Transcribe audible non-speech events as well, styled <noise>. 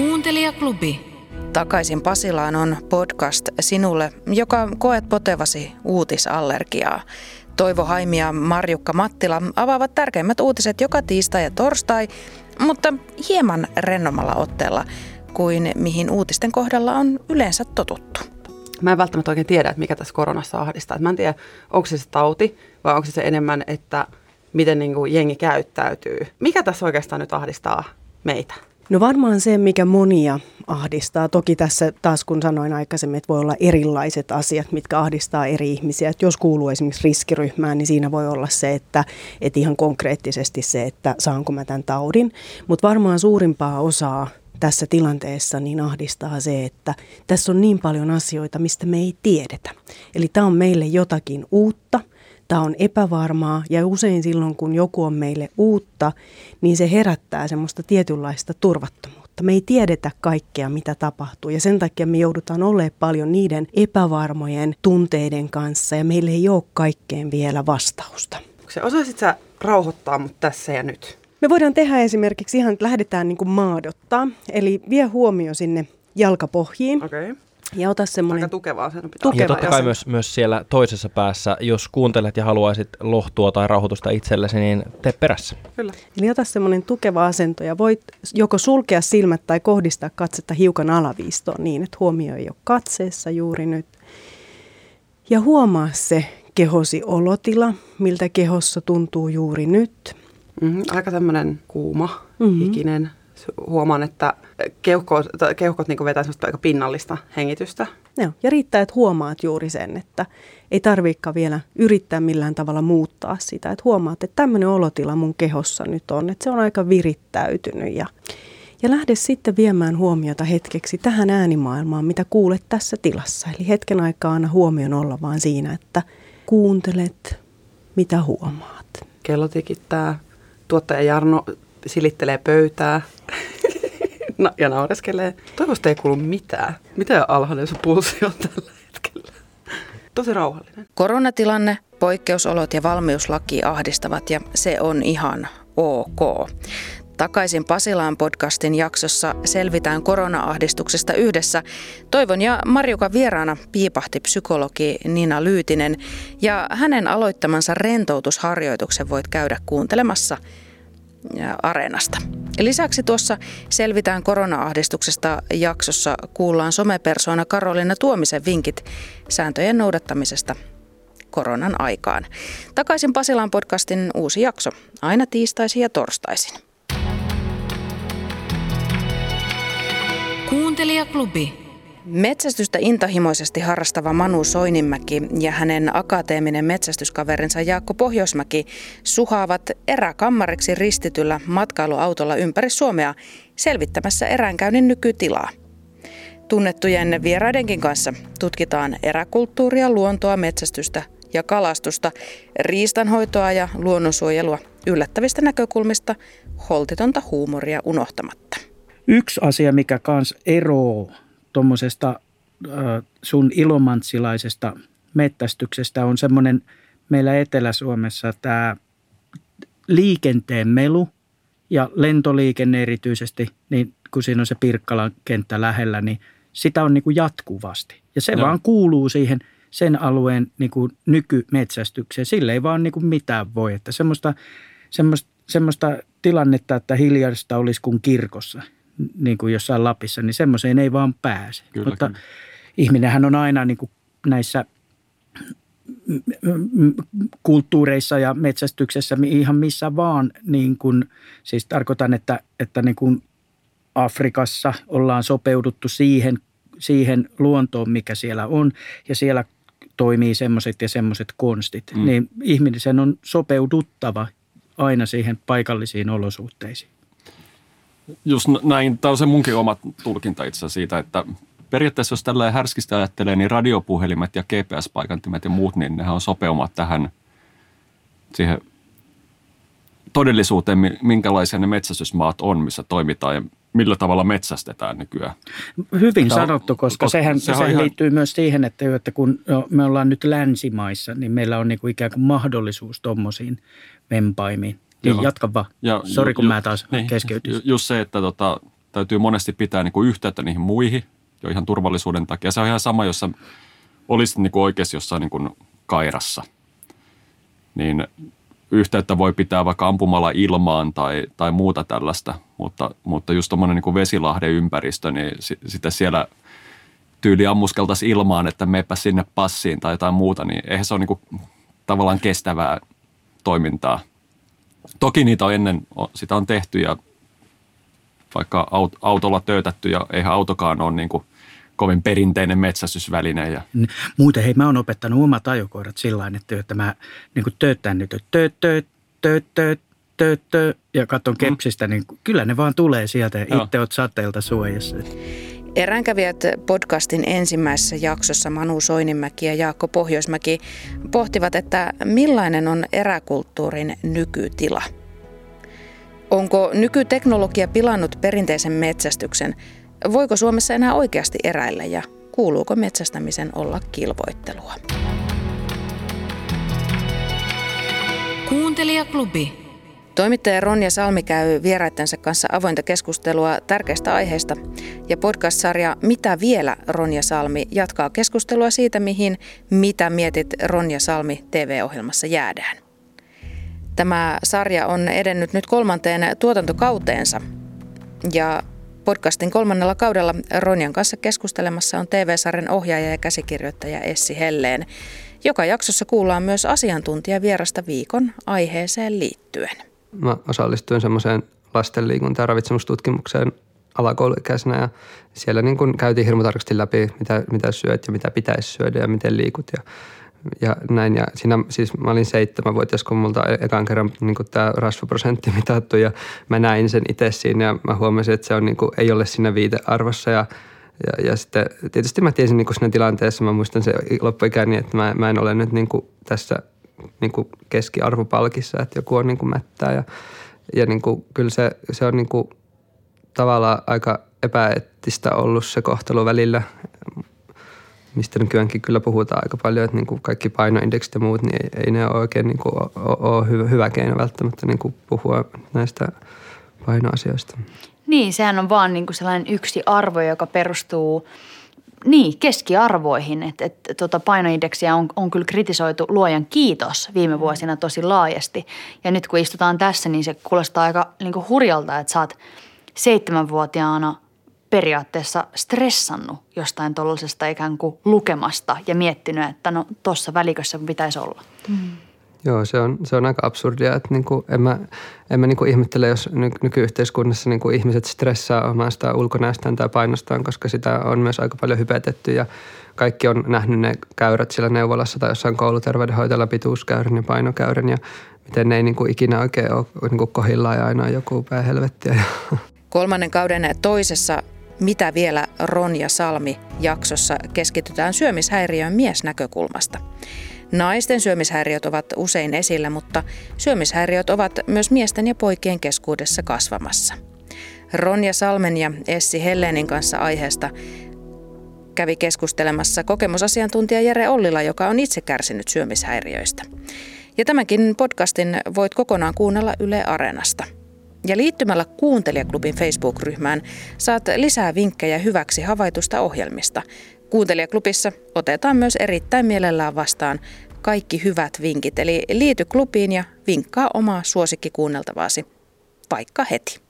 Kuuntelijaklubi. Takaisin Pasilaan on podcast sinulle, joka koet potevasi uutisallergiaa. Toivo Haimi ja Marjukka Mattila avaavat tärkeimmät uutiset joka tiistai ja torstai, mutta hieman rennommalla otteella kuin mihin uutisten kohdalla on yleensä totuttu. Mä en välttämättä oikein tiedä, että mikä tässä koronassa ahdistaa. Mä en tiedä, onko se se tauti vai onko se se enemmän, että miten niin kuin jengi käyttäytyy. Mikä tässä oikeastaan nyt ahdistaa meitä? No varmaan se, mikä monia ahdistaa. Toki tässä taas kun sanoin aikaisemmin, että voi olla erilaiset asiat, mitkä ahdistaa eri ihmisiä. Että jos kuuluu esimerkiksi riskiryhmään, niin siinä voi olla se, että, että ihan konkreettisesti se, että saanko mä tämän taudin. Mutta varmaan suurimpaa osaa tässä tilanteessa niin ahdistaa se, että tässä on niin paljon asioita, mistä me ei tiedetä. Eli tämä on meille jotakin uutta, tämä on epävarmaa ja usein silloin, kun joku on meille uutta, niin se herättää semmoista tietynlaista turvattomuutta. Me ei tiedetä kaikkea, mitä tapahtuu ja sen takia me joudutaan olemaan paljon niiden epävarmojen tunteiden kanssa ja meillä ei ole kaikkeen vielä vastausta. Osaisit sä rauhoittaa mut tässä ja nyt? Me voidaan tehdä esimerkiksi ihan, että lähdetään niin kuin maadottaa, eli vie huomio sinne jalkapohjiin. Okei. Okay. Ja ota semmoinen... Aika tukevaa sen pitää. Tukeva Ja totta kai myös, myös siellä toisessa päässä, jos kuuntelet ja haluaisit lohtua tai rauhoitusta itsellesi, niin tee perässä. Kyllä. Eli ota semmoinen tukeva asento ja voit joko sulkea silmät tai kohdistaa katsetta hiukan alaviistoon niin, että huomio ei ole katseessa juuri nyt. Ja huomaa se kehosi olotila, miltä kehossa tuntuu juuri nyt. Mm-hmm. Aika tämmöinen kuuma, Mhm. mm-hmm. hikinen. Huomaan, että keuhko, tai keuhkot niin vetää semmoista aika pinnallista hengitystä. Joo, ja riittää, että huomaat juuri sen, että ei tarviikaan vielä yrittää millään tavalla muuttaa sitä. Että huomaat, että tämmöinen olotila mun kehossa nyt on, että se on aika virittäytynyt. Ja, ja lähde sitten viemään huomiota hetkeksi tähän äänimaailmaan, mitä kuulet tässä tilassa. Eli hetken aikaa anna huomion olla vaan siinä, että kuuntelet, mitä huomaat. Kello tikittää, tuottaja Jarno silittelee pöytää <laughs> Na- ja naureskelee. Toivottavasti ei kuulu mitään. Mitä alhainen sun pulssi on tällä hetkellä? Tosi rauhallinen. Koronatilanne, poikkeusolot ja valmiuslaki ahdistavat ja se on ihan ok. Takaisin Pasilaan podcastin jaksossa selvitään korona-ahdistuksesta yhdessä. Toivon ja Marjukan vieraana piipahti psykologi Nina Lyytinen ja hänen aloittamansa rentoutusharjoituksen voit käydä kuuntelemassa Areenasta. Lisäksi tuossa Selvitään korona-ahdistuksesta jaksossa kuullaan somepersoona Karolina Tuomisen vinkit sääntöjen noudattamisesta koronan aikaan. Takaisin Pasilaan podcastin uusi jakso, aina tiistaisin ja torstaisin. Kuuntelijaklubi. Metsästystä intahimoisesti harrastava Manu Soininmäki ja hänen akateeminen metsästyskaverinsa Jaakko Pohjoismäki suhaavat eräkammariksi ristityllä matkailuautolla ympäri Suomea selvittämässä eräänkäynnin nykytilaa. Tunnettujen vieraidenkin kanssa tutkitaan eräkulttuuria, luontoa, metsästystä ja kalastusta, riistanhoitoa ja luonnonsuojelua yllättävistä näkökulmista holtitonta huumoria unohtamatta. Yksi asia, mikä kans eroo tuommoisesta sun ilomantsilaisesta mettästyksestä on semmoinen meillä Etelä-Suomessa tämä liikenteen melu ja lentoliikenne erityisesti, niin kun siinä on se Pirkkalan kenttä lähellä, niin sitä on niin kuin jatkuvasti. Ja se Joo. vaan kuuluu siihen sen alueen niin kuin nykymetsästykseen. Sille ei vaan niin kuin mitään voi. Että semmoista, semmoista, semmoista tilannetta, että hiljaista olisi kuin kirkossa, niin kuin jossain Lapissa, niin semmoiseen ei vaan pääse. Kyllä, Mutta kyllä. ihminenhän on aina niin kuin näissä kulttuureissa ja metsästyksessä ihan missä vaan, niin kuin, siis tarkoitan, että, että niin kuin Afrikassa ollaan sopeuduttu siihen, siihen luontoon, mikä siellä on, ja siellä toimii semmoiset ja semmoiset konstit, mm. niin ihmisen on sopeuduttava aina siihen paikallisiin olosuhteisiin. Just näin, tämä on se munkin oma tulkinta itse siitä, että periaatteessa jos tällä härskisti ajattelee, niin radiopuhelimet ja GPS-paikantimet ja muut, niin nehän on sopeumat tähän siihen todellisuuteen, mi- minkälaisia ne metsästysmaat on, missä toimitaan ja millä tavalla metsästetään nykyään. Hyvin Tämä sanottu, koska, koska sehän, sehän sehän ihan- liittyy myös siihen, että, että kun me ollaan nyt länsimaissa, niin meillä on niin kuin ikään kuin mahdollisuus tuommoisiin vempaimiin. Niin Joo. jatka vaan. Ja Sori, kun ju- mä taas niin, keskeytin. ju- Just se, että tota, täytyy monesti pitää niin kuin yhteyttä niihin muihin jo ihan turvallisuuden takia. Se on ihan sama, jos olisit niin kuin oikeasti jossain niin kuin kairassa. Niin yhteyttä voi pitää vaikka ampumalla ilmaan tai, tai muuta tällaista, mutta, mutta just tuommoinen niin vesilahden ympäristö, niin sitten siellä tyyli ammuskeltaisiin ilmaan, että meepä sinne passiin tai jotain muuta, niin eihän se ole niin kuin tavallaan kestävää toimintaa. Toki niitä on ennen, sitä on tehty ja vaikka autolla töytätty ja eihän autokaan ole niin kuin kovin perinteinen metsästysväline. Ja. Muuten hei, mä oon opettanut omat ajokoirat sillä että, että mä niin tööttän nyt tööt, tööt, tööt, tööt, tööt, tööt, ja katson mm. kepsistä, niin kyllä ne vaan tulee sieltä ja itse oot sateelta suojassa. Eräänkävijät podcastin ensimmäisessä jaksossa Manu Soinimäki ja Jaakko Pohjoismäki pohtivat, että millainen on eräkulttuurin nykytila. Onko nykyteknologia pilannut perinteisen metsästyksen? Voiko Suomessa enää oikeasti eräillä ja kuuluuko metsästämisen olla kilvoittelua? Kuuntelijaklubi. Toimittaja Ronja Salmi käy vieraittensa kanssa avointa keskustelua tärkeistä aiheista ja podcast-sarja Mitä vielä Ronja Salmi jatkaa keskustelua siitä, mihin Mitä mietit Ronja Salmi TV-ohjelmassa jäädään. Tämä sarja on edennyt nyt kolmanteen tuotantokauteensa ja podcastin kolmannella kaudella Ronjan kanssa keskustelemassa on TV-sarjan ohjaaja ja käsikirjoittaja Essi Helleen. Joka jaksossa kuullaan myös asiantuntijavierasta viikon aiheeseen liittyen. Mä osallistuin semmoiseen lastenliikunta- ja ravitsemustutkimukseen alakouluikäisenä ja siellä niin kun käytiin hirmu tarkasti läpi, mitä, mitä syöt ja mitä pitäisi syödä ja miten liikut ja, ja näin. Ja siinä siis mä olin seitsemänvuotias, kun multa e-, ekan kerran niin tämä rasvaprosentti <laughs> mitattu ja mä näin sen itse siinä ja mä huomasin, että se on, niin kuin, ei ole siinä viitearvossa ja ja, ja sitten tietysti mä tiesin niin kuin siinä tilanteessa, mä muistan se loppuikäni, että mä, mä en ole nyt niin kuin tässä niin kuin keskiarvopalkissa, että joku on niin kuin mättää ja, ja niin kuin, kyllä se, se on niin kuin tavallaan aika epäeettistä ollut se kohtelu välillä, mistä nykyäänkin kyllä puhutaan aika paljon, että niin kuin kaikki painoindeksit ja muut, niin ei, ei ne ole oikein niin kuin ole, hyvä, hyvä keino välttämättä niin kuin puhua näistä painoasioista. Niin, sehän on vaan niin kuin sellainen yksi arvo, joka perustuu niin, keskiarvoihin. Et, et, tota painoindeksiä on, on kyllä kritisoitu luojan kiitos viime vuosina tosi laajasti. Ja nyt kun istutaan tässä, niin se kuulostaa aika niin kuin hurjalta, että sä oot seitsemänvuotiaana periaatteessa stressannut jostain tuollaisesta ikään kuin lukemasta ja miettinyt, että no tuossa välikössä pitäisi olla. Mm. Joo, se on, se on aika absurdia. Että niin kuin, en mä, en mä niin kuin ihmettele, jos ny, nykyyhteiskunnassa niin kuin ihmiset stressaa omasta ulkonäöstään tai painostaan, koska sitä on myös aika paljon hypetetty ja kaikki on nähnyt ne käyrät siellä neuvolassa tai jossain kouluterveydenhoitajalla pituuskäyrän ja painokäyrän ja miten ne ei niin kuin ikinä oikein ole niin kuin kohillaan ja aina joku päähelvettiä. <laughs> Kolmannen kauden toisessa mitä vielä Ronja Salmi jaksossa keskitytään syömishäiriöön miesnäkökulmasta. Naisten syömishäiriöt ovat usein esillä, mutta syömishäiriöt ovat myös miesten ja poikien keskuudessa kasvamassa. Ronja Salmen ja Essi Hellenin kanssa aiheesta kävi keskustelemassa kokemusasiantuntija Jere Ollila, joka on itse kärsinyt syömishäiriöistä. Ja tämänkin podcastin voit kokonaan kuunnella Yle Areenasta. Ja liittymällä Kuuntelijaklubin Facebook-ryhmään saat lisää vinkkejä hyväksi havaitusta ohjelmista, Kuuntelijaklubissa otetaan myös erittäin mielellään vastaan kaikki hyvät vinkit, eli liity klubiin ja vinkkaa omaa suosikkikuunneltavaasi vaikka heti.